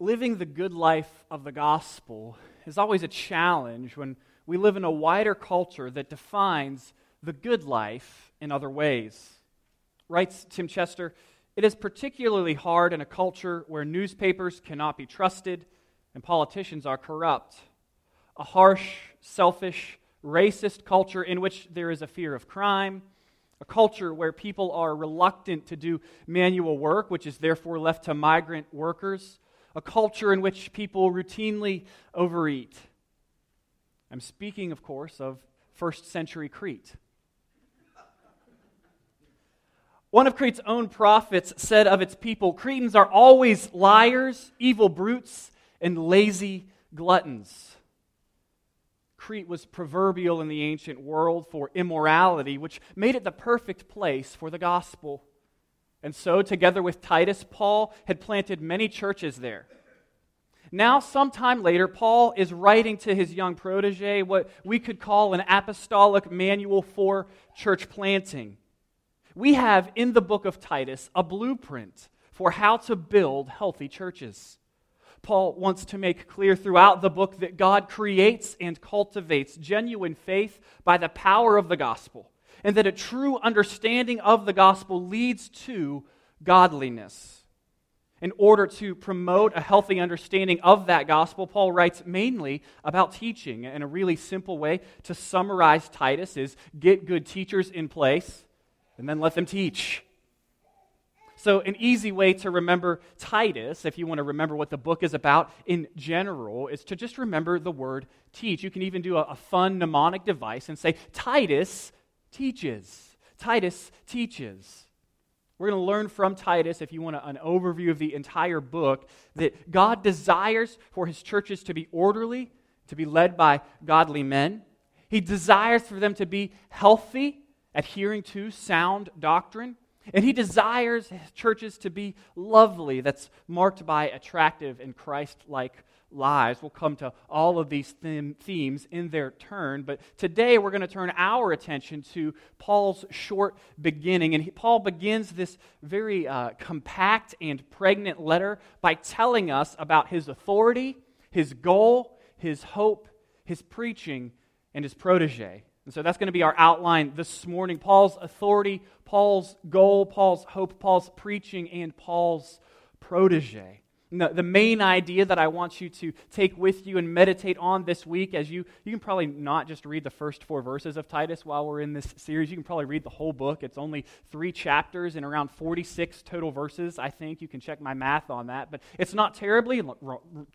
living the good life of the gospel is always a challenge when we live in a wider culture that defines the good life in other ways. Writes Tim Chester, it is particularly hard in a culture where newspapers cannot be trusted and politicians are corrupt. A harsh, selfish, racist culture in which there is a fear of crime, a culture where people are reluctant to do manual work, which is therefore left to migrant workers, a culture in which people routinely overeat. I'm speaking, of course, of first century Crete. One of Crete's own prophets said of its people Cretans are always liars, evil brutes, and lazy gluttons. Crete was proverbial in the ancient world for immorality, which made it the perfect place for the gospel. And so, together with Titus, Paul had planted many churches there. Now, sometime later, Paul is writing to his young protege what we could call an apostolic manual for church planting. We have in the book of Titus a blueprint for how to build healthy churches. Paul wants to make clear throughout the book that God creates and cultivates genuine faith by the power of the gospel, and that a true understanding of the gospel leads to godliness. In order to promote a healthy understanding of that gospel, Paul writes mainly about teaching. And a really simple way to summarize Titus is get good teachers in place and then let them teach. So, an easy way to remember Titus, if you want to remember what the book is about in general, is to just remember the word teach. You can even do a, a fun mnemonic device and say, Titus teaches. Titus teaches. We're going to learn from Titus, if you want an overview of the entire book, that God desires for his churches to be orderly, to be led by godly men. He desires for them to be healthy, adhering to sound doctrine. And he desires his churches to be lovely, that's marked by attractive and Christ like lives. We'll come to all of these themes in their turn, but today we're going to turn our attention to Paul's short beginning. And he, Paul begins this very uh, compact and pregnant letter by telling us about his authority, his goal, his hope, his preaching, and his protege. And so that's going to be our outline this morning Paul's authority, Paul's goal, Paul's hope, Paul's preaching, and Paul's protege. The, the main idea that I want you to take with you and meditate on this week, as you, you can probably not just read the first four verses of Titus while we're in this series. You can probably read the whole book. It's only three chapters and around 46 total verses, I think. You can check my math on that. But it's not terribly,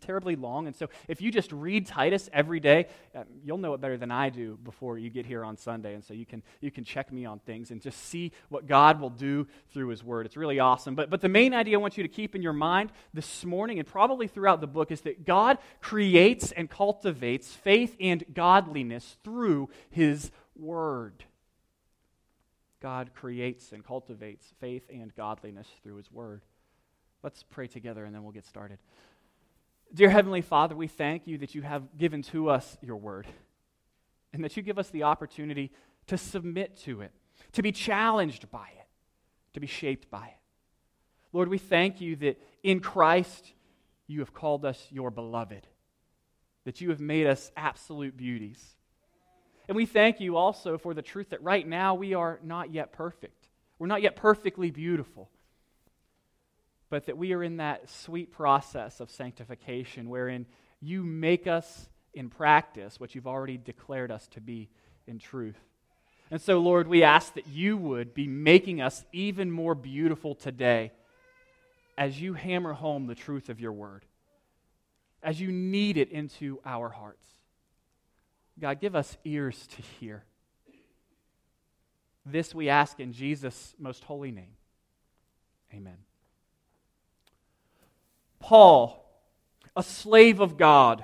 terribly long. And so if you just read Titus every day, uh, you'll know it better than I do before you get here on Sunday. And so you can, you can check me on things and just see what God will do through His Word. It's really awesome. But, but the main idea I want you to keep in your mind this morning and probably throughout the book is that God creates and cultivates faith and godliness through His Word. God creates and cultivates faith and godliness through His Word. Let's pray together and then we'll get started. Dear Heavenly Father, we thank you that you have given to us your Word and that you give us the opportunity to submit to it, to be challenged by it, to be shaped by it. Lord, we thank you that in Christ you have called us your beloved, that you have made us absolute beauties. And we thank you also for the truth that right now we are not yet perfect. We're not yet perfectly beautiful, but that we are in that sweet process of sanctification wherein you make us in practice what you've already declared us to be in truth. And so, Lord, we ask that you would be making us even more beautiful today as you hammer home the truth of your word, as you knead it into our hearts. God, give us ears to hear. This we ask in Jesus' most holy name. Amen. Paul, a slave of God,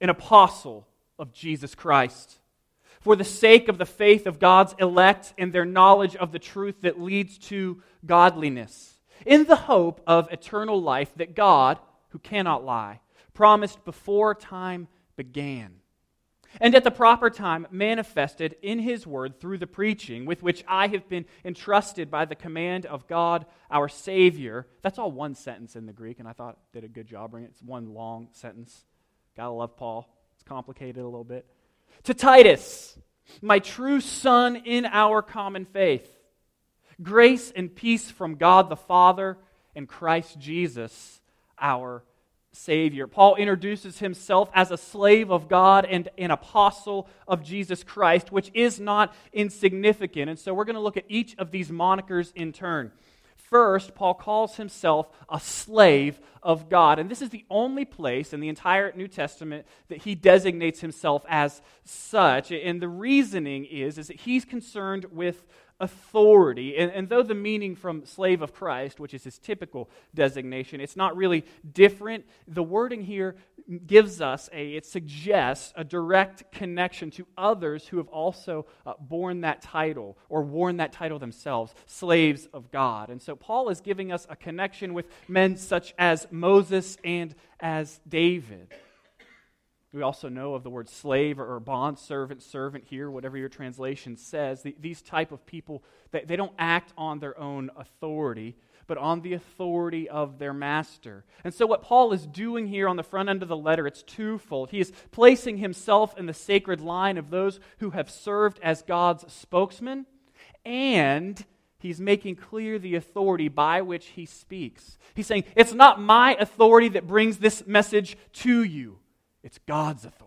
an apostle of Jesus Christ, for the sake of the faith of God's elect and their knowledge of the truth that leads to godliness in the hope of eternal life that God, who cannot lie, promised before time began. and at the proper time manifested in his word through the preaching with which I have been entrusted by the command of God our Savior. That's all one sentence in the Greek, and I thought did a good job bringing it. It's one long sentence. Gotta love Paul. It's complicated a little bit. To Titus, my true son in our common faith, grace and peace from God the Father and Christ Jesus our Savior. Paul introduces himself as a slave of God and an apostle of Jesus Christ, which is not insignificant. And so we're going to look at each of these monikers in turn. First, Paul calls himself a slave of God. And this is the only place in the entire New Testament that he designates himself as such. And the reasoning is, is that he's concerned with authority. And, and, though the meaning from slave of Christ, which is his typical designation, it's not really different, the wording here gives us a, it suggests a direct connection to others who have also uh, borne that title or worn that title themselves, slaves of God. And so Paul is giving us a connection with men such as Moses and as David. We also know of the word slave or bond servant, servant here, whatever your translation says. These type of people, they don't act on their own authority, but on the authority of their master. And so what Paul is doing here on the front end of the letter, it's twofold. He is placing himself in the sacred line of those who have served as God's spokesman, and he's making clear the authority by which he speaks. He's saying, It's not my authority that brings this message to you. It's God's authority.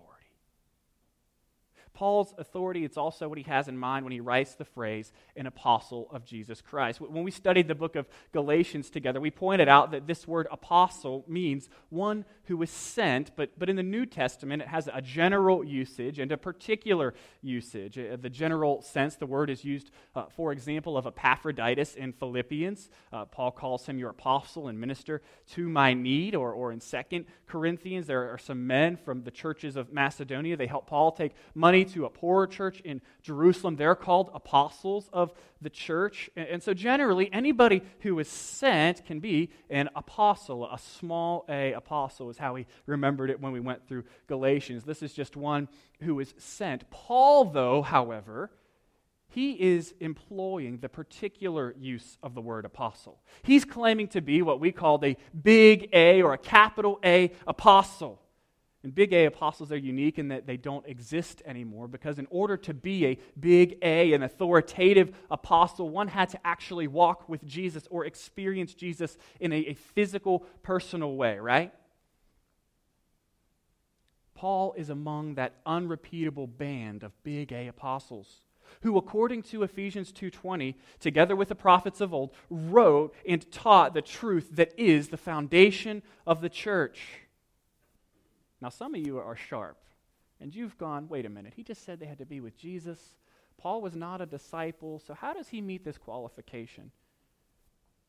Paul's authority, it's also what he has in mind when he writes the phrase, an apostle of Jesus Christ. When we studied the book of Galatians together, we pointed out that this word apostle means one who was sent, but, but in the New Testament, it has a general usage and a particular usage. Uh, the general sense, the word is used, uh, for example, of Epaphroditus in Philippians. Uh, Paul calls him your apostle and minister to my need, or, or in Second Corinthians, there are some men from the churches of Macedonia. They help Paul take money to a poorer church in Jerusalem. They're called apostles of the church. And so, generally, anybody who is sent can be an apostle. A small a apostle is how we remembered it when we went through Galatians. This is just one who is sent. Paul, though, however, he is employing the particular use of the word apostle. He's claiming to be what we call a big A or a capital A apostle. And big A apostles are unique in that they don't exist anymore because, in order to be a big A, an authoritative apostle, one had to actually walk with Jesus or experience Jesus in a, a physical, personal way, right? Paul is among that unrepeatable band of big A apostles who according to Ephesians 2:20 together with the prophets of old wrote and taught the truth that is the foundation of the church. Now, some of you are sharp, and you've gone, wait a minute, he just said they had to be with Jesus. Paul was not a disciple, so how does he meet this qualification?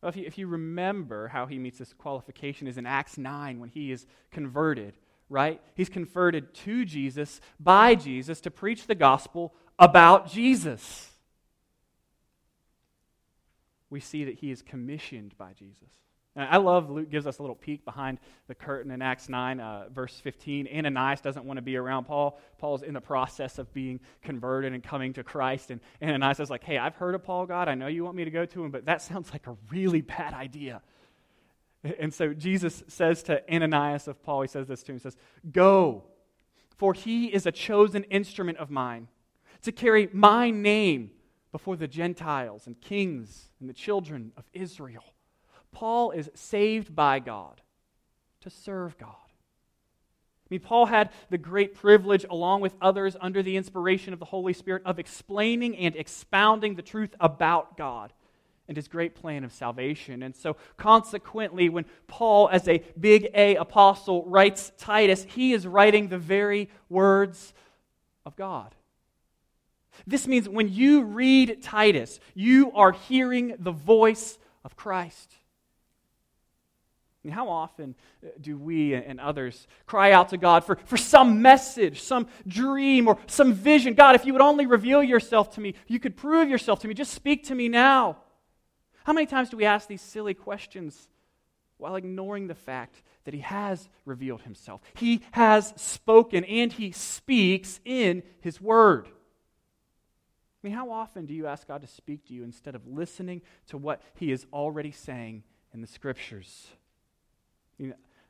Well, if you, if you remember how he meets this qualification is in Acts 9 when he is converted, right? He's converted to Jesus, by Jesus, to preach the gospel about Jesus. We see that he is commissioned by Jesus. And I love Luke gives us a little peek behind the curtain in Acts 9, uh, verse 15. Ananias doesn't want to be around Paul. Paul's in the process of being converted and coming to Christ. And Ananias is like, hey, I've heard of Paul, God. I know you want me to go to him, but that sounds like a really bad idea. And so Jesus says to Ananias of Paul, he says this to him, he says, Go, for he is a chosen instrument of mine to carry my name before the Gentiles and kings and the children of Israel. Paul is saved by God to serve God. I mean, Paul had the great privilege, along with others under the inspiration of the Holy Spirit, of explaining and expounding the truth about God and his great plan of salvation. And so, consequently, when Paul, as a big A apostle, writes Titus, he is writing the very words of God. This means when you read Titus, you are hearing the voice of Christ. I mean, how often uh, do we and others cry out to God for, for some message, some dream, or some vision? God, if you would only reveal yourself to me, you could prove yourself to me. Just speak to me now. How many times do we ask these silly questions while ignoring the fact that he has revealed himself. He has spoken and he speaks in his word. I mean, how often do you ask God to speak to you instead of listening to what he is already saying in the scriptures?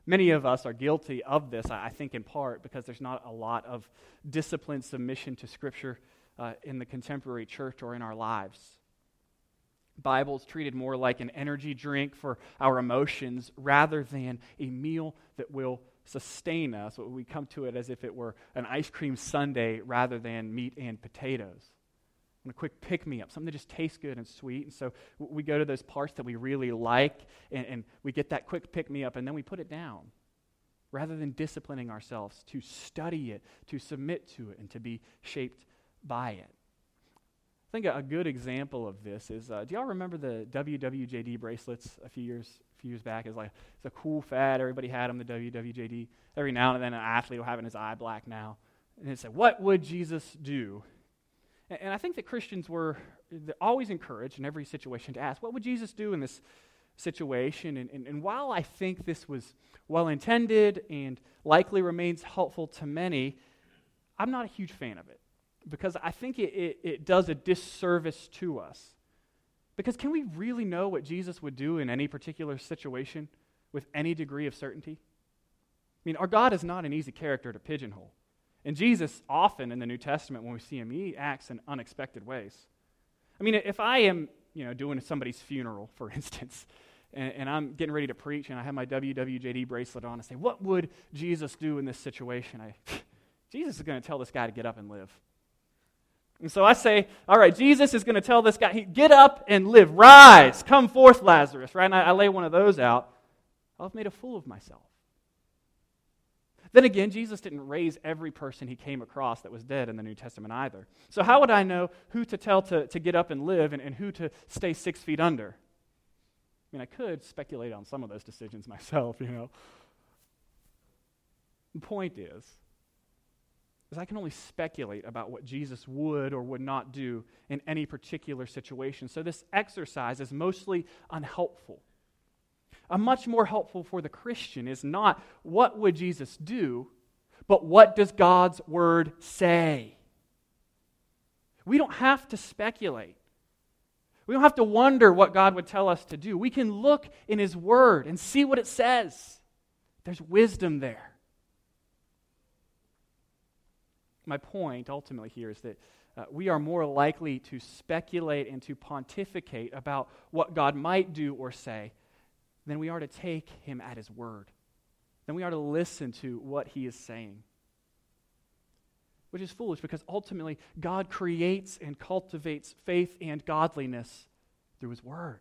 Many of us are guilty of this, I think, in part because there's not a lot of disciplined submission to scripture uh, in the contemporary church or in our lives. Bible is treated more like an energy drink for our emotions rather than a meal that will sustain us. We come to it as if it were an ice cream sundae rather than meat and potatoes. And a quick pick me up, something that just tastes good and sweet. And so we go to those parts that we really like and, and we get that quick pick me up and then we put it down rather than disciplining ourselves to study it, to submit to it, and to be shaped by it. I think a, good example of this is uh, do y'all remember the WWJD bracelets a few years a few years back? It's like it's a cool fad. Everybody had them. The WWJD. Every now and then, an athlete will have it in his eye black now, and it said, "What would Jesus do?" And, I think that Christians were always encouraged in every situation to ask, "What would Jesus do in this situation?" And, and, and while I think this was well intended and likely remains helpful to many, I'm not a huge fan of it because I think it, it, it, does a disservice to us. Because can we really know what Jesus would do in any particular situation with any degree of certainty? I mean, our God is not an easy character to pigeonhole. And Jesus, often in the New Testament, when we see him, he acts in unexpected ways. I mean, if I am, you know, doing somebody's funeral, for instance, and, and I'm getting ready to preach, and I have my WWJD bracelet on, and say, what would Jesus do in this situation? I, Jesus is going to tell this guy to get up and live. And so I say, all right, Jesus is going to tell this guy, get up and live. Rise. Come forth, Lazarus. Right? And I, I lay one of those out. I've made a fool of myself. Then again, Jesus didn't raise every person he came across that was dead in the New Testament either. So, how would I know who to tell to, to get up and live and, and who to stay six feet under? I mean, I could speculate on some of those decisions myself, you know. The point is, is I can only speculate about what Jesus would or would not do in any particular situation. So this exercise is mostly unhelpful. A much more helpful for the Christian is not what would Jesus do, but what does God's word say? We don't have to speculate. We don't have to wonder what God would tell us to do. We can look in His Word and see what it says. There's wisdom there my point ultimately here is that uh, we are more likely to speculate and to pontificate about what God might do or say than we are to take him at his word. Than we are to listen to what he is saying. Which is foolish because ultimately God creates and cultivates faith and godliness through his word.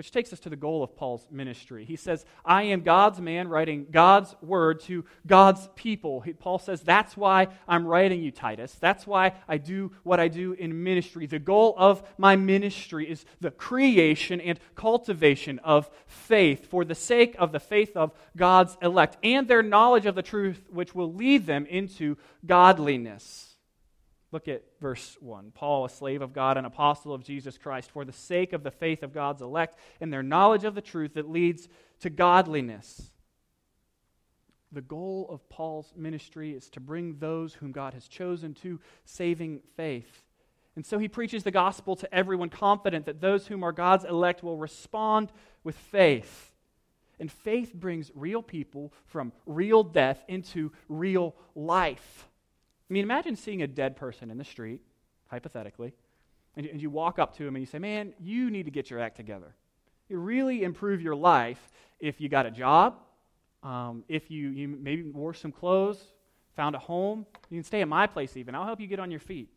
Which takes us to the goal of Paul's ministry. He says, I am God's man writing God's word to God's people. He, Paul says, That's why I'm writing you, Titus. That's why I do what I do in ministry. The goal of my ministry is the creation and cultivation of faith for the sake of the faith of God's elect and their knowledge of the truth, which will lead them into godliness. Look at verse 1. Paul, a slave of God, an apostle of Jesus Christ, for the sake of the faith of God's elect and their knowledge of the truth that leads to godliness. The goal of Paul's ministry is to bring those whom God has chosen to saving faith. And so he preaches the gospel to everyone, confident that those whom are God's elect will respond with faith. And faith brings real people from real death into real life. I mean, imagine seeing a dead person in the street, hypothetically, and you, and you walk up to him and you say, Man, you need to get your act together. You really improve your life if you got a job, um, if you, you maybe wore some clothes, found a home. You can stay at my place even. I'll help you get on your feet.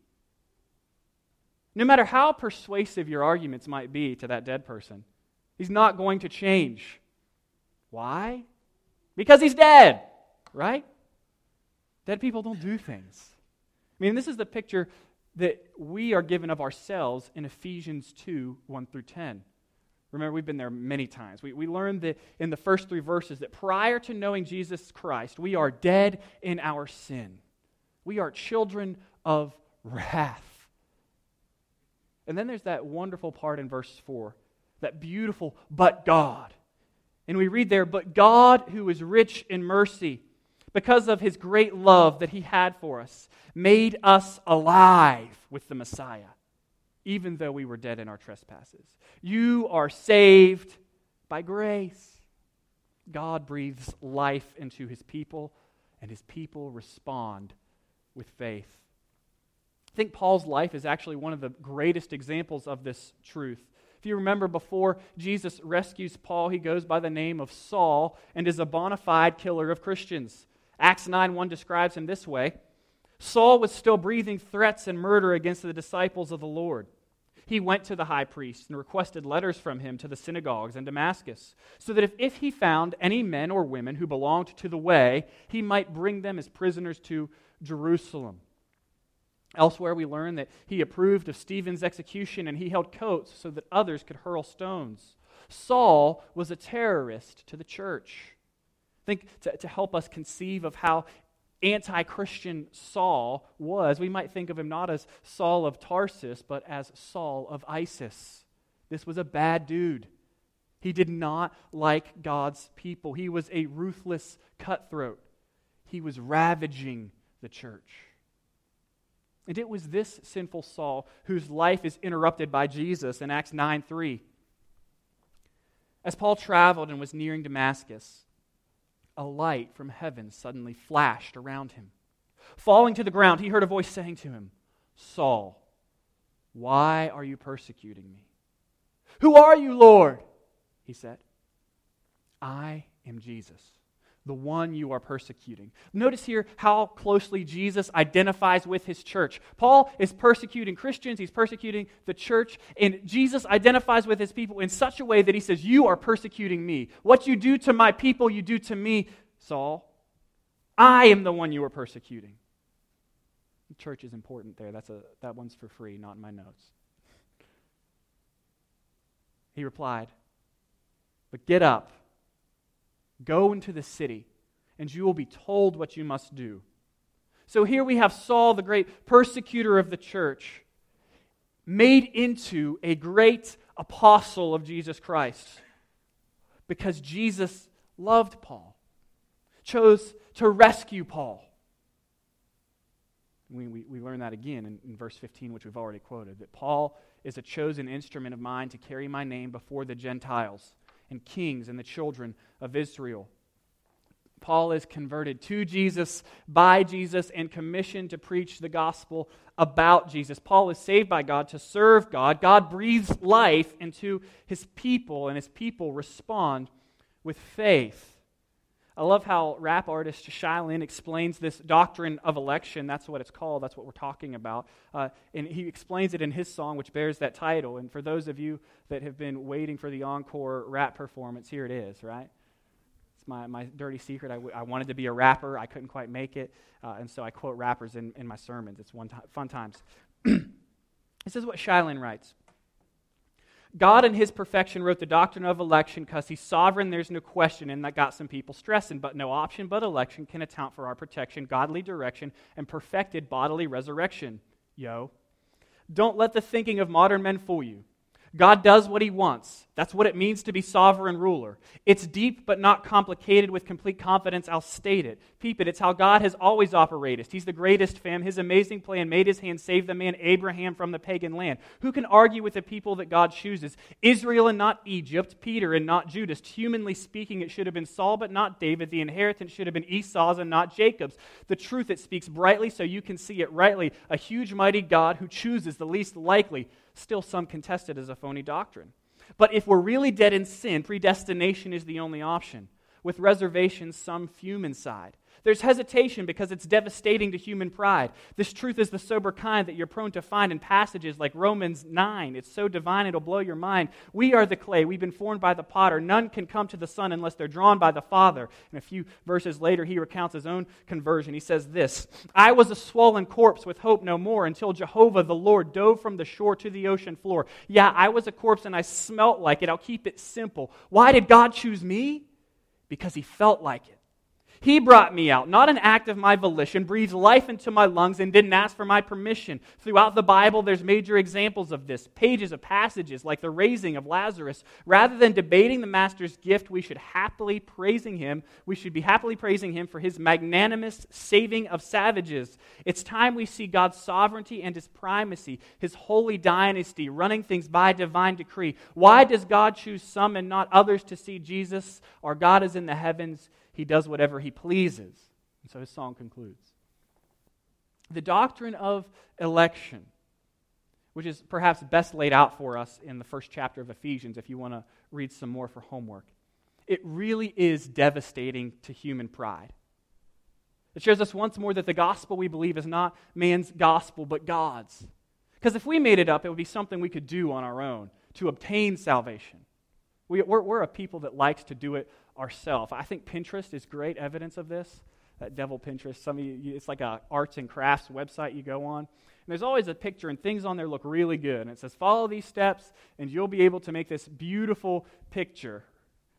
No matter how persuasive your arguments might be to that dead person, he's not going to change. Why? Because he's dead, right? Dead people don't do things. I mean, this is the picture that we are given of ourselves in Ephesians 2 1 through 10. Remember, we've been there many times. We, we learned that in the first three verses that prior to knowing Jesus Christ, we are dead in our sin. We are children of wrath. And then there's that wonderful part in verse 4 that beautiful, but God. And we read there, but God, who is rich in mercy, because of his great love that he had for us, made us alive with the Messiah, even though we were dead in our trespasses. You are saved by grace. God breathes life into his people, and his people respond with faith. I think Paul's life is actually one of the greatest examples of this truth. If you remember, before Jesus rescues Paul, he goes by the name of Saul and is a bona fide killer of Christians. Acts 9 1 describes him this way Saul was still breathing threats and murder against the disciples of the Lord. He went to the high priest and requested letters from him to the synagogues in Damascus, so that if, if he found any men or women who belonged to the way, he might bring them as prisoners to Jerusalem. Elsewhere, we learn that he approved of Stephen's execution and he held coats so that others could hurl stones. Saul was a terrorist to the church. Think to, to help us conceive of how anti Christian Saul was, we might think of him not as Saul of Tarsus, but as Saul of Isis. This was a bad dude. He did not like God's people, he was a ruthless cutthroat. He was ravaging the church. And it was this sinful Saul whose life is interrupted by Jesus in Acts 9 3. As Paul traveled and was nearing Damascus, a light from heaven suddenly flashed around him. Falling to the ground, he heard a voice saying to him, Saul, why are you persecuting me? Who are you, Lord? He said. I am Jesus the one you are persecuting. Notice here how closely Jesus identifies with his church. Paul is persecuting Christians, he's persecuting the church, and Jesus identifies with his people in such a way that he says, You are persecuting me. What you do to my people, you do to me, Saul. I am the one you are persecuting. The church is important there. That's a, that one's for free, not in my notes. He replied, But get up Go into the city, and you will be told what you must do. So here we have Saul, the great persecutor of the church, made into a great apostle of Jesus Christ because Jesus loved Paul, chose to rescue Paul. We, we, we learn that again in, in verse 15, which we've already quoted that Paul is a chosen instrument of mine to carry my name before the Gentiles and kings and the children of Israel. Paul is converted to Jesus, by Jesus, and commissioned to preach the gospel about Jesus. Paul is saved by God to serve God. God breathes life into his people, and his people respond with faith. I love how rap artist Shai Linne explains this doctrine of election. That's what it's called. That's what we're talking about. Uh, and he explains it in his song, which bears that title. And for those of you that have been waiting for the encore rap performance, here it is, right? It's my, my dirty secret. I, w- I wanted to be a rapper. I couldn't quite make it. Uh, and so I quote rappers in, in my sermons. It's one t- fun times. this is what Shai Linne writes. God, in his perfection, wrote the doctrine of election because he's sovereign, there's no question, and that got some people stressing. But no option but election can account for our protection, godly direction, and perfected bodily resurrection. Yo. Don't let the thinking of modern men fool you. God does what he wants. That's what it means to be sovereign ruler. It's deep but not complicated. With complete confidence, I'll state it. Peep it. It's how God has always operated. He's the greatest, fam. His amazing plan made his hand save the man Abraham from the pagan land. Who can argue with the people that God chooses? Israel and not Egypt, Peter and not Judas. Humanly speaking, it should have been Saul but not David. The inheritance should have been Esau's and not Jacob's. The truth, it speaks brightly so you can see it rightly. A huge, mighty God who chooses the least likely still some contest it as a phony doctrine. But if we're really dead in sin, predestination is the only option. With reservations, some fume inside. There's hesitation because it's devastating to human pride. This truth is the sober kind that you're prone to find in passages like Romans 9. It's so divine it'll blow your mind. We are the clay. We've been formed by the potter. None can come to the Son unless they're drawn by the Father. And a few verses later, he recounts his own conversion. He says this I was a swollen corpse with hope no more until Jehovah the Lord dove from the shore to the ocean floor. Yeah, I was a corpse and I smelt like it. I'll keep it simple. Why did God choose me? Because he felt like it. He brought me out, not an act of my volition, breathed life into my lungs, and didn't ask for my permission. Throughout the Bible, there's major examples of this pages of passages like the raising of Lazarus. Rather than debating the Master's gift, we should happily praising him. We should be happily praising him for his magnanimous saving of savages. It's time we see God's sovereignty and his primacy, his holy dynasty, running things by divine decree. Why does God choose some and not others to see Jesus? Our God is in the heavens he does whatever he pleases. And so his song concludes. The doctrine of election, which is perhaps best laid out for us in the first chapter of Ephesians, if you want to read some more for homework, it really is devastating to human pride. It shows us once more that the gospel we believe is not man's gospel, but God's. Because if we made it up, it would be something we could do on our own to obtain salvation. We, are we're a people that likes to do it ourselves. I think Pinterest is great evidence of this. That devil Pinterest. Some of you, it's like a arts and crafts website you go on. And there's always a picture, and things on there look really good. And it says, follow these steps, and you'll be able to make this beautiful picture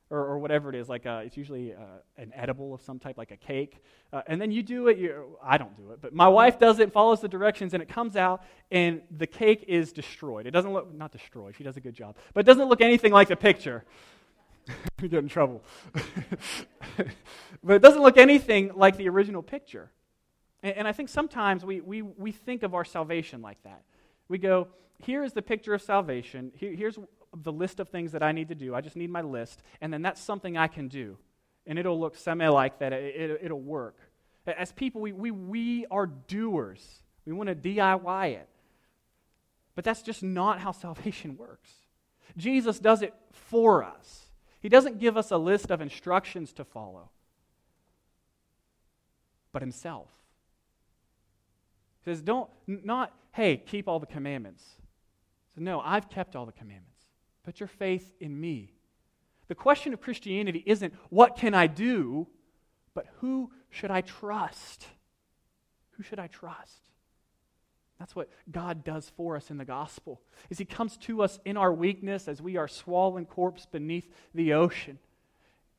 or, or, whatever it is. Like a, it's usually uh, an edible of some type, like a cake. Uh, and then you do it. You, I don't do it, but my wife does it, follows the directions, and it comes out, and the cake is destroyed. It doesn't look not destroyed. She does a good job, but it doesn't look anything like the picture. you get in trouble. but it doesn't look anything like the original picture. And, and I think sometimes we, we, we think of our salvation like that. We go, here is the picture of salvation. Here, here's the list of things that I need to do. I just need my list. And then that's something I can do. And it'll look semi like that. It, it, will work. As people, we, we, we are doers. We want to DIY it. But that's just not how salvation works. Jesus does it for us. He doesn't give us a list of instructions to follow, but Himself. He says, don't, not, hey, keep all the commandments. He says, no, I've kept all the commandments. Put your faith in me. The question of Christianity isn't what can I do, but who should I trust? Who should I trust? That's what God does for us in the gospel. Is he comes to us in our weakness as we are swollen corpse beneath the ocean.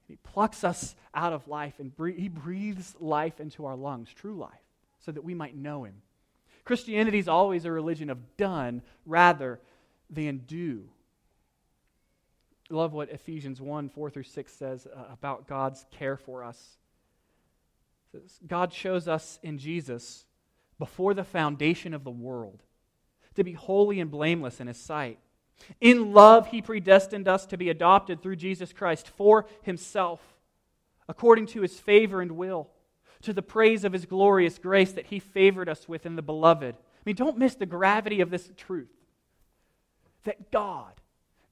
He plucks us out of life and he breathes life into our lungs, true life, so that we might know him. Christianity is always a religion of done rather than do. Love what Ephesians 1 4 through 6 says uh, about God's care for us. God shows us in Jesus before the foundation of the world, to be holy and blameless in His sight. In love, He predestined us to be adopted through Jesus Christ for Himself, according to His favor and will, to the praise of His glorious grace that He favored us with in the Beloved. I mean, don't miss the gravity of this truth that God,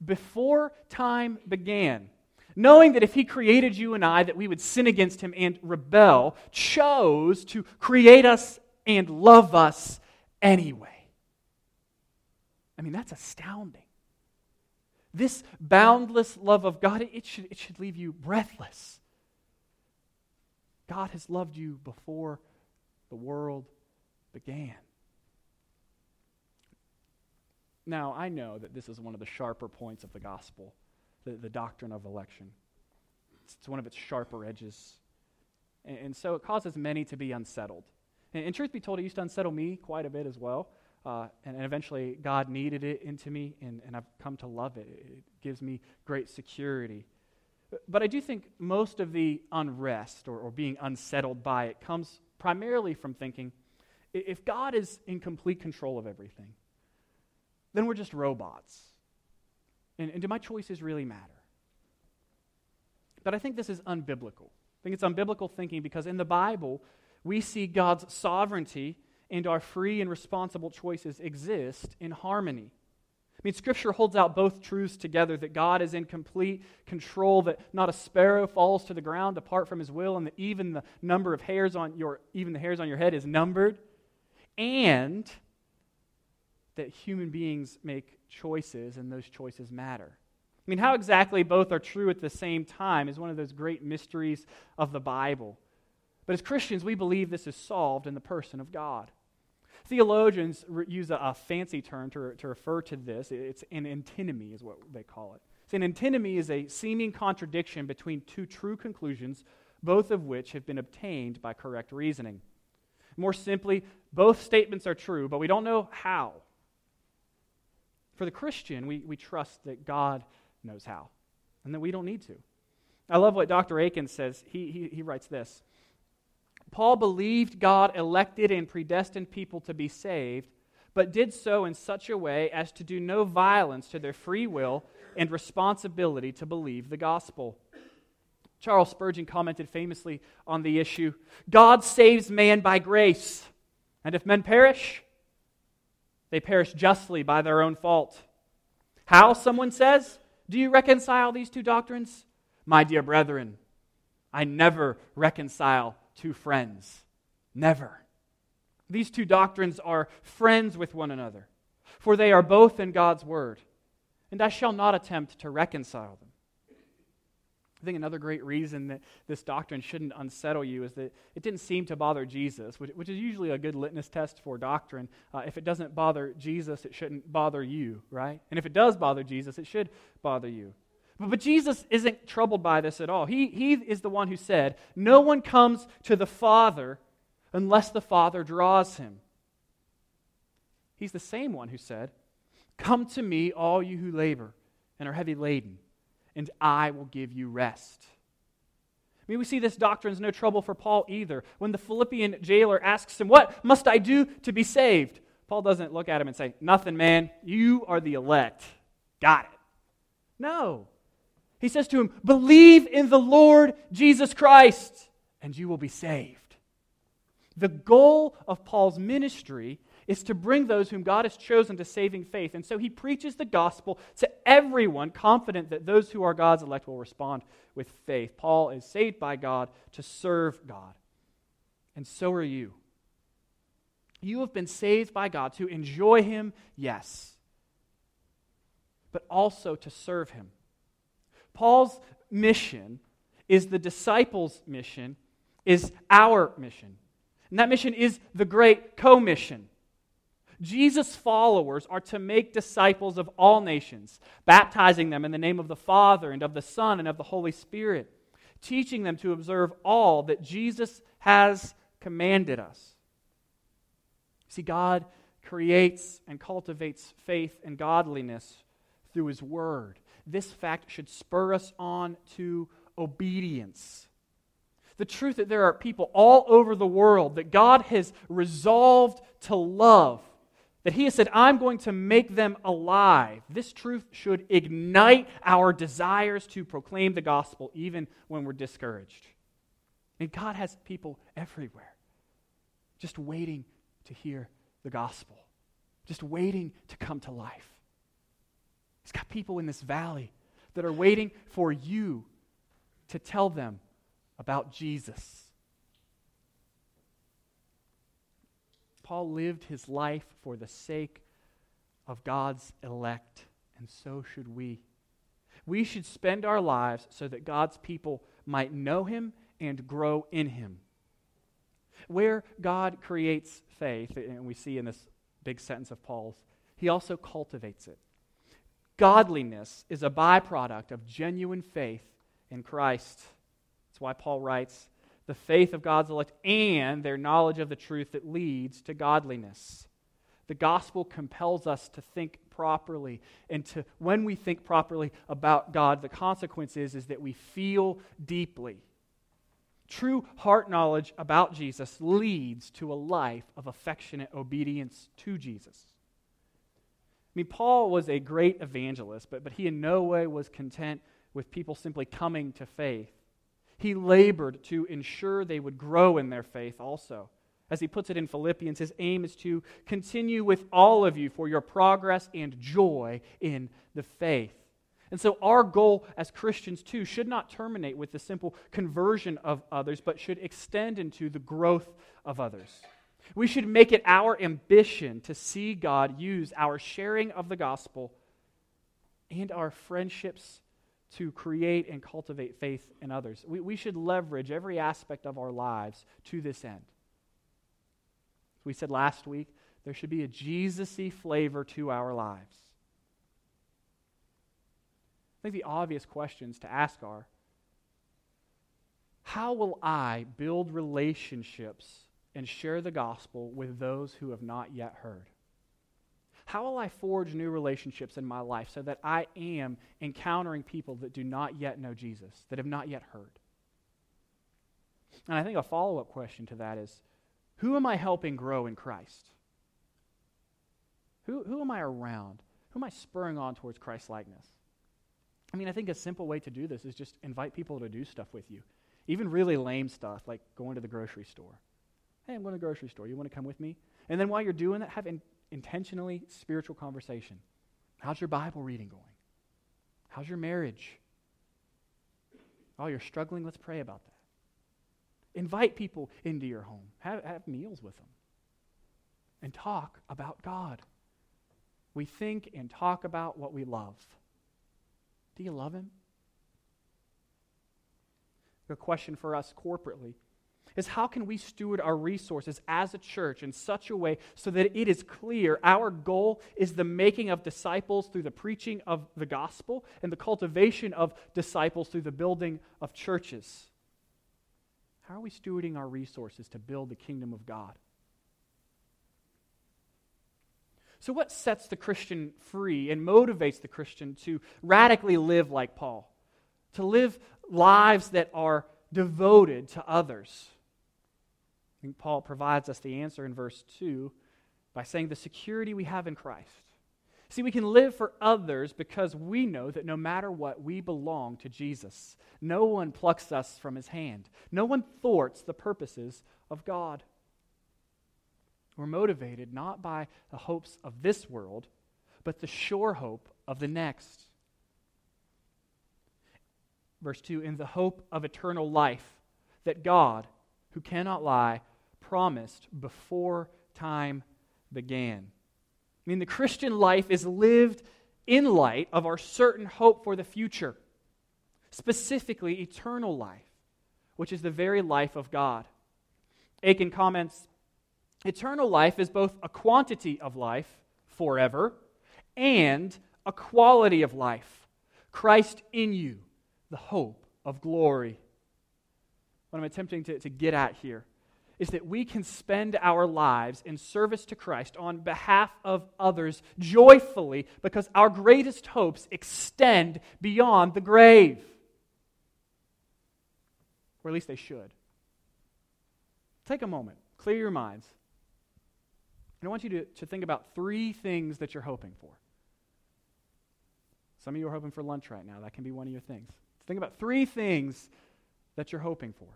before time began, knowing that if he created you and I that we would sin against him and rebel, chose to create us and love us anyway. I mean, that's astounding. This boundless love of God, it should, it should leave you breathless. God has loved you before the world began. Now, I know that this is one of the sharper points of the gospel, the, the doctrine of election. It's, it's one of its sharper edges. And, and so it causes many to be unsettled. And, and, truth be told, it used to unsettle me quite a bit as well. Uh, and, and, eventually, God kneaded it into me, and, and I've come to love it. It gives me great security. But I do think most of the unrest or, or being unsettled by it comes primarily from thinking if God is in complete control of everything, then we're just robots. And, and do my choices really matter? But I think this is unbiblical. I think it's unbiblical thinking because in the Bible, we see God's sovereignty and our free and responsible choices exist in harmony. I mean, Scripture holds out both truths together that God is in complete control, that not a sparrow falls to the ground apart from His will, and that even the number of hairs on your even the hairs on your head is numbered, and that human beings make choices, and those choices matter. I mean, how exactly both are true at the same time is one of those great mysteries of the Bible. But as Christians, we believe this is solved in the person of God. Theologians use a, a, fancy term to, to refer to this. It's an antinomy, is what they call it. So an antinomy is a seeming contradiction between two true conclusions, both of which have been obtained by correct reasoning. More simply, both statements are true, but we don't know how. For the Christian, we, we trust that God knows how, and that we don't need to. I love what Dr. Akin says. He, he, he writes this Paul believed God elected and predestined people to be saved, but did so in such a way as to do no violence to their free will and responsibility to believe the gospel. Charles Spurgeon commented famously on the issue God saves man by grace, and if men perish, they perish justly by their own fault. How, someone says, do you reconcile these two doctrines? My dear brethren, I never reconcile two friends. Never. These two doctrines are friends with one another, for they are both in God's Word, and I shall not attempt to reconcile them. I think another great reason that this doctrine shouldn't unsettle you is that it didn't seem to bother Jesus, which, which is usually a good litmus test for doctrine. Uh, if it doesn't bother Jesus, it shouldn't bother you, right? And if it does bother Jesus, it should bother you. But, but Jesus isn't troubled by this at all. He, he is the one who said, No one comes to the Father unless the Father draws him. He's the same one who said, Come to me, all you who labor and are heavy laden and I will give you rest. I mean, we see this doctrine is no trouble for Paul either. When the Philippian jailer asks him, What must I do to be saved? Paul doesn't look at him and say, Nothing, man. You are the elect. Got it. No. He says to him, Believe in the Lord Jesus Christ, and you will be saved. The goal of Paul's ministry is to bring those whom God has chosen to saving faith. And so he preaches the gospel to everyone, confident that those who are God's elect will respond with faith. Paul is saved by God to serve God. And so are you. You have been saved by God to enjoy Him, yes, but also to serve Him. Paul's mission is the disciples' mission, is our mission. And that mission is the great commission. Jesus' followers are to make disciples of all nations, baptizing them in the name of the Father and of the Son and of the Holy Spirit, teaching them to observe all that Jesus has commanded us. See, God creates and cultivates faith and godliness through His Word. This fact should spur us on to obedience. The truth that there are people all over the world that God has resolved to love that he has said, I'm going to make them alive. This truth should ignite our desires to proclaim the gospel even when we're discouraged. And God has people everywhere just waiting to hear the gospel, just waiting to come to life. He's got people in this valley that are waiting for you to tell them about Jesus. Paul lived his life for the sake of God's elect, and so should we. We should spend our lives so that God's people might know him and grow in him. Where God creates faith, and we see in this big sentence of Paul's, he also cultivates it. Godliness is a byproduct of genuine faith in Christ. That's why Paul writes, the faith of God's elect, and their knowledge of the truth that leads to godliness. The gospel compels us to think properly. And to, when we think properly about God, the consequence is, is that we feel deeply. True heart knowledge about Jesus leads to a life of affectionate obedience to Jesus. I mean, Paul was a great evangelist, but, but he in no way was content with people simply coming to faith. He labored to ensure they would grow in their faith also. As he puts it in Philippians, his aim is to continue with all of you for your progress and joy in the faith. And so, our goal as Christians, too, should not terminate with the simple conversion of others, but should extend into the growth of others. We should make it our ambition to see God use our sharing of the gospel and our friendships to create and cultivate faith in others. We, we should leverage every aspect of our lives to this end. we said last week, there should be a Jesus y flavor to our lives. I think the obvious questions to ask are How will I build relationships and share the gospel with those who have not yet heard? How will I forge new relationships in my life so that I am encountering people that do not yet know Jesus, that have not yet heard? And I think a follow up question to that is who am I helping grow in Christ? Who, who am I around? Who am I spurring on towards Christ likeness? I mean, I think a simple way to do this is just invite people to do stuff with you. Even really lame stuff like going to the grocery store. Hey, I'm going to the grocery store. You want to come with me? And then while you're doing that, have in, intentionally spiritual conversation. How's your Bible reading going? How's your marriage? Oh, you're struggling? Let's pray about that. Invite people into your home, have, have meals with them, and talk about God. We think and talk about what we love. Do you love Him? A question for us corporately is how can we steward our resources as a church in such a way so that it is clear our goal is the making of disciples through the preaching of the gospel and the cultivation of disciples through the building of churches? How are we stewarding our resources to build the kingdom of God? So, what sets the Christian free and motivates the Christian to radically live like Paul? To live lives that are devoted to others? Think Paul provides us the answer in verse 2 by saying the security we have in Christ. See, we can live for others because we know that no matter what, we belong to Jesus. No one plucks us from his hand, no one thwarts the purposes of God. We're motivated not by the hopes of this world, but the sure hope of the next. Verse 2 In the hope of eternal life that God, who cannot lie, promised before time began. I mean, the Christian life is lived in light of our certain hope for the future, specifically eternal life, which is the very life of God. Akin comments Eternal life is both a quantity of life, forever, and a quality of life. Christ in you, the hope of glory. What I'm attempting to, to get at here is that we can spend our lives in service to Christ on behalf of others joyfully because our greatest hopes extend beyond the grave. Or at least they should. Take a moment, clear your minds. And I want you to, to think about three things that you're hoping for. Some of you are hoping for lunch right now. That can be one of your things. Think about three things that you're hoping for.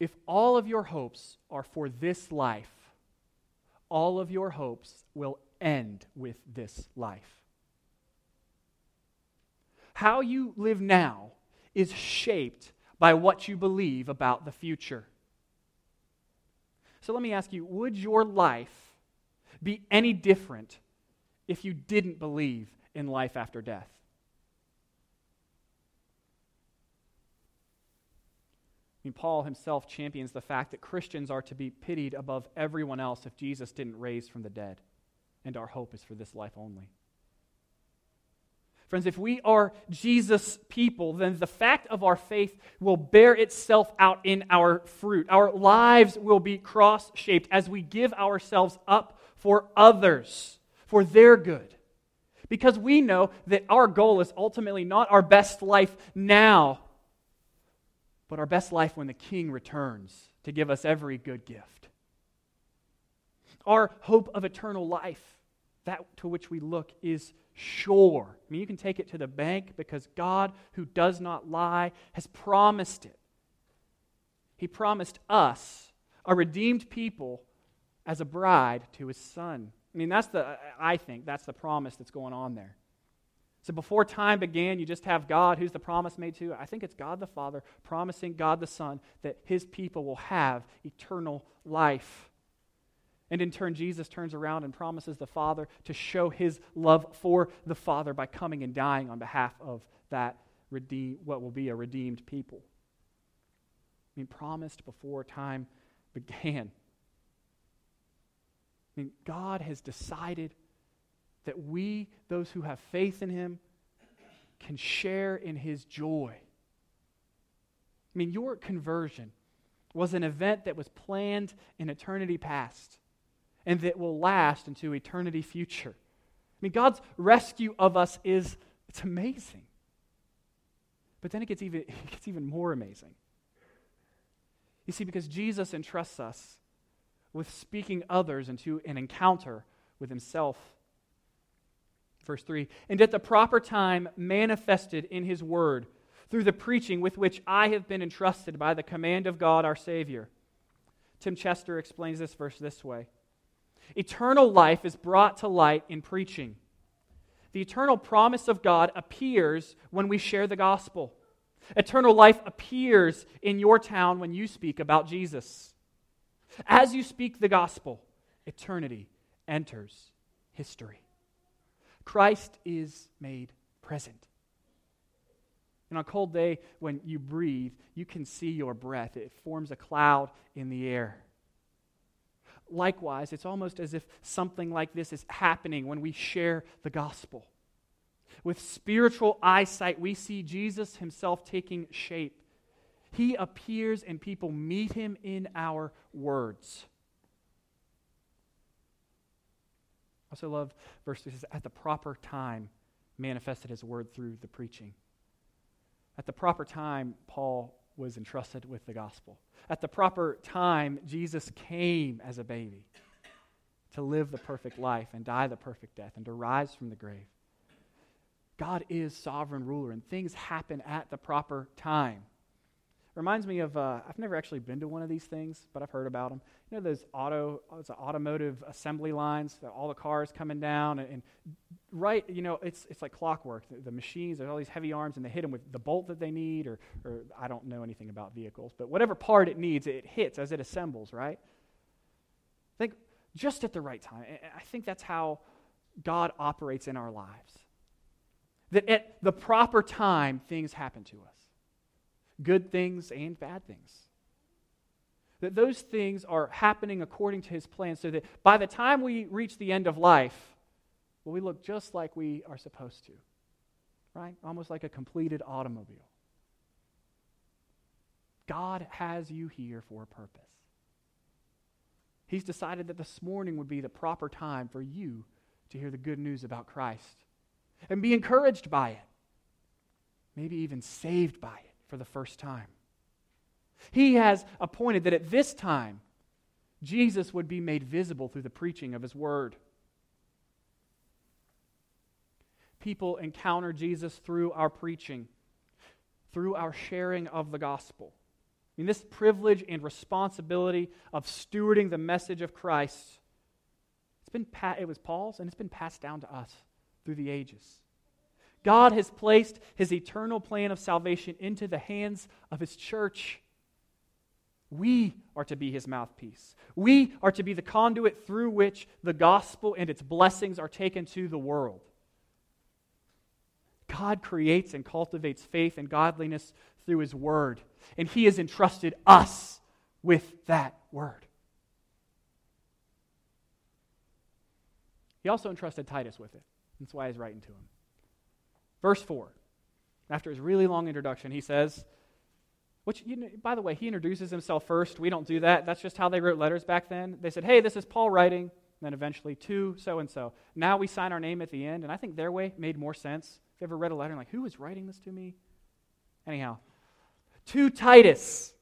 If all of your hopes are for this life, all of your hopes will end with this life. How you live now is shaped by what you believe about the future. So let me ask you would your life be any different if you didn't believe in life after death? I mean, Paul himself champions the fact that Christians are to be pitied above everyone else if Jesus didn't raise from the dead, and our hope is for this life only. Friends, if we are Jesus' people, then the fact of our faith will bear itself out in our fruit. Our lives will be cross shaped as we give ourselves up for others, for their good. Because we know that our goal is ultimately not our best life now, but our best life when the King returns to give us every good gift. Our hope of eternal life, that to which we look, is sure. I mean, you can take it to the bank because God, who does not lie, has promised it. He promised us, a redeemed people, as a bride to his son. I mean, that's the, I think, that's the promise that's going on there. So before time began, you just have God, who's the promise made to? I think it's God the Father promising God the Son that his people will have eternal life. And in turn, Jesus turns around and promises the Father to show his love for the Father by coming and dying on behalf of that redeem, what will be a redeemed people. I mean, promised before time began. I mean, God has decided that we, those who have faith in him, can share in his joy. I mean, your conversion was an event that was planned in eternity past and that will last into eternity future. I mean, God's rescue of us is it's amazing. But then it gets even, it gets even more amazing. You see, because Jesus entrusts us with speaking others into an encounter with himself. Verse 3 And at the proper time manifested in his word through the preaching with which I have been entrusted by the command of God our Savior. Tim Chester explains this verse this way Eternal life is brought to light in preaching. The eternal promise of God appears when we share the gospel. Eternal life appears in your town when you speak about Jesus. As you speak the gospel, eternity enters history. Christ is made present. And on a cold day, when you breathe, you can see your breath. It forms a cloud in the air. Likewise, it's almost as if something like this is happening when we share the gospel. With spiritual eyesight, we see Jesus himself taking shape. He appears and people meet him in our words. I also love verse 3 says, at the proper time manifested his word through the preaching. At the proper time, Paul was entrusted with the gospel. At the proper time, Jesus came as a baby to live the perfect life and die the perfect death and to rise from the grave. God is sovereign ruler, and things happen at the proper time. Reminds me of, uh, I've never actually been to one of these things, but I've heard about them. You know those auto, it's automotive assembly lines, all the cars coming down, and, and, right, you know, it's, it's like clockwork. The, the, machines, there's all these heavy arms, and they hit them with the bolt that they need, or, or I don't know anything about vehicles, but whatever part it needs, it hits as it assembles, right? I think just at the right time. I think that's how God operates in our lives. That at the proper time, things happen to us good things and bad things. That those things are happening according to his plan, so that by the time we reach the end of life, well, we look just like we are supposed to, right? Almost like a completed automobile. God has you here for a purpose. He's decided that this morning would be the proper time for you to hear the good news about Christ and be encouraged by it, maybe even saved by it for the first time. He has appointed that at this time, Jesus would be made visible through the preaching of his word. People encounter Jesus through our preaching, through our sharing of the gospel. I mean, this privilege and responsibility of stewarding the message of Christ, it's been it was Paul's, and it's been passed down to us through the ages. God has placed his eternal plan of salvation into the hands of his church. We are to be his mouthpiece. We are to be the conduit through which the gospel and its blessings are taken to the world. God creates and cultivates faith and godliness through his word, and he has entrusted us with that word. He also entrusted Titus with it. That's why he's writing to him. Verse 4, after his really long introduction, he says, which, you know, by the way, he introduces himself first. We don't do that. That's just how they wrote letters back then. They said, hey, this is Paul writing, and then eventually to so and so. Now we sign our name at the end, and I think their way made more sense. If you ever read a letter like, who is writing this to me? Anyhow, to Titus,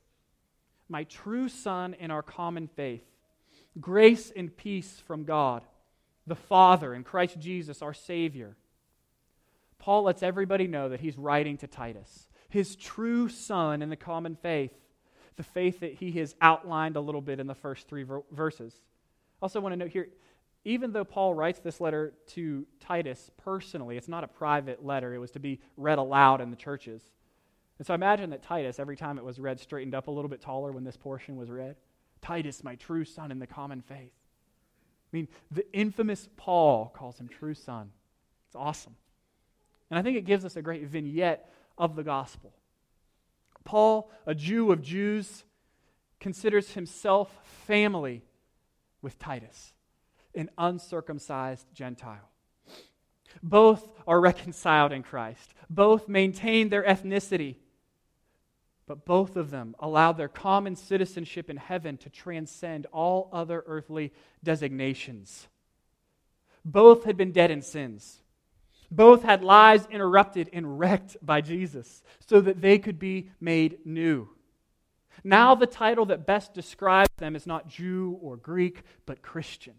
my true son in our common faith, grace and peace from God, the Father, and Christ Jesus, our Savior. Paul lets everybody know that he's writing to Titus, his true son in the common faith, the faith that he has outlined a little bit in the first three ver- verses. Also, want to note here, even though Paul writes this letter to Titus personally, it's not a private letter, it was to be read aloud in the churches. And so I imagine that Titus, every time it was read, straightened up a little bit taller when this portion was read. Titus, my true son in the common faith. I mean, the infamous Paul calls him true son. It's awesome. And I think it gives us a great vignette of the gospel. Paul, a Jew of Jews, considers himself family with Titus, an uncircumcised Gentile. Both are reconciled in Christ. Both maintain their ethnicity. But both of them allow their common citizenship in heaven to transcend all other earthly designations. Both had been dead in sins. Both had lives interrupted and wrecked by Jesus so that they could be made new. Now, the title that best describes them is not Jew or Greek, but Christian.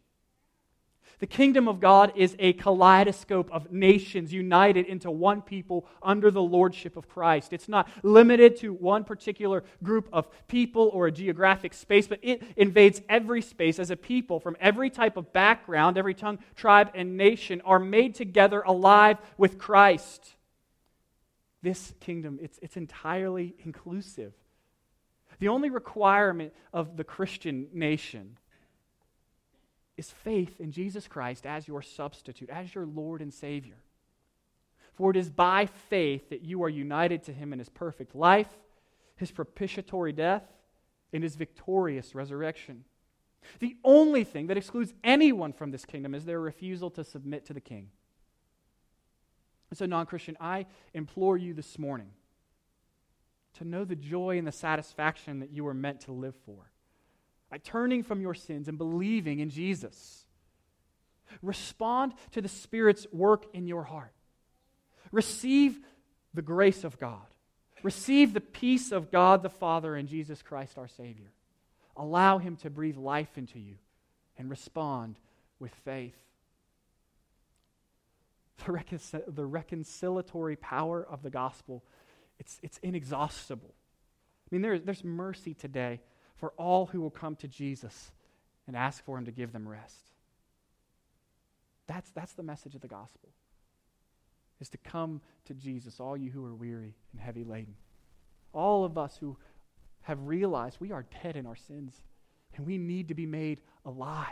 The kingdom of God is a kaleidoscope of nations united into one people under the lordship of Christ. It's not limited to one particular group of people or a geographic space, but it invades every space as a people from every type of background, every tongue, tribe, and nation are made together alive with Christ. This kingdom, it's, it's entirely inclusive. The only requirement of the Christian nation is faith in Jesus Christ as your substitute, as your Lord and Savior. For it is by faith that you are united to Him in His perfect life, His propitiatory death, and His victorious resurrection. The only thing that excludes anyone from this kingdom is their refusal to submit to the King. And so, non Christian, I implore you this morning to know the joy and the satisfaction that you were meant to live for by turning from your sins and believing in Jesus. Respond to the Spirit's work in your heart. Receive the grace of God. Receive the peace of God the Father and Jesus Christ our Savior. Allow Him to breathe life into you and respond with faith. The, the reconciliatory power of the gospel, it's, it's inexhaustible. I mean, there, there's mercy today for all who will come to Jesus and ask for him to give them rest. That's, that's the message of the gospel. Is to come to Jesus, all you who are weary and heavy laden. All of us who have realized we are dead in our sins and we need to be made alive.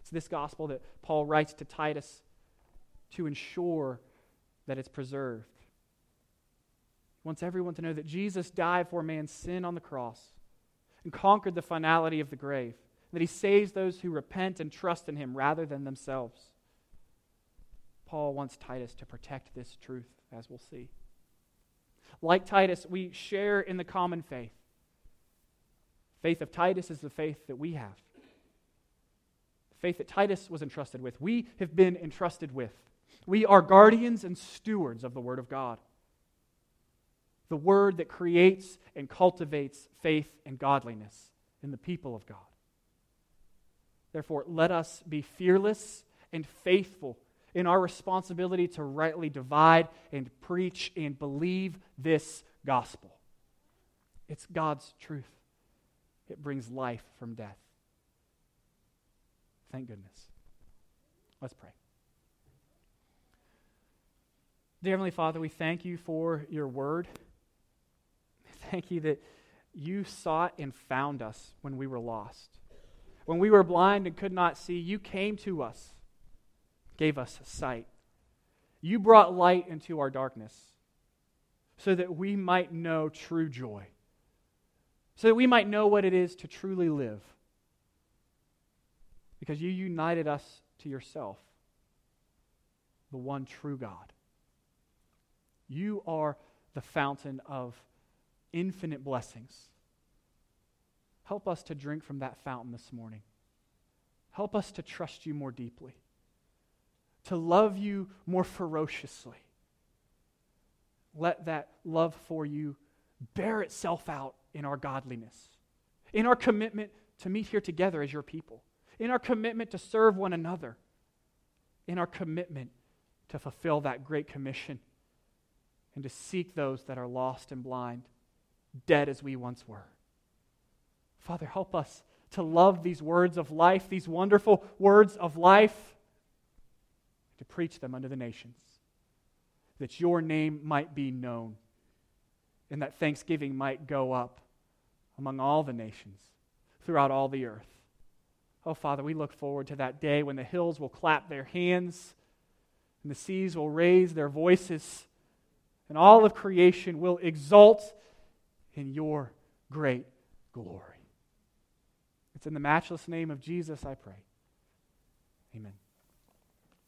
It's this gospel that Paul writes to Titus to ensure that it's preserved wants everyone to know that Jesus died for man's sin on the cross and conquered the finality of the grave, that he saves those who repent and trust in him rather than themselves. Paul wants Titus to protect this truth, as we'll see. Like Titus, we share in the common faith. Faith of Titus is the faith that we have. The faith that Titus was entrusted with, we have been entrusted with. We are guardians and stewards of the Word of God the word that creates and cultivates faith and godliness in the people of God. Therefore, let us be fearless and faithful in our responsibility to rightly divide and preach and believe this gospel. It's God's truth, it brings life from death. Thank goodness. Let's pray. Dear Heavenly Father, we thank you for your word. Thank you that you sought and found us when we were lost. When we were blind and could not see, you came to us, gave us sight. You brought light into our darkness so that we might know true joy, so that we might know what it is to truly live. Because you united us to yourself, the one true God. You are the fountain of infinite blessings. Help us to drink from that fountain this morning. Help us to trust you more deeply, to love you more ferociously. Let that love for you bear itself out in our godliness, in our commitment to meet here together as your people, in our commitment to serve one another, in our commitment to fulfill that great commission and to seek those that are lost and blind dead as we once were. Father, help us to love these words of life, these wonderful words of life, to preach them unto the nations, that your name might be known, and that thanksgiving might go up among all the nations throughout all the earth. Oh, Father, we look forward to that day when the hills will clap their hands and the seas will raise their voices and all of creation will exult in your great glory. It's in the matchless name of Jesus I pray. Amen.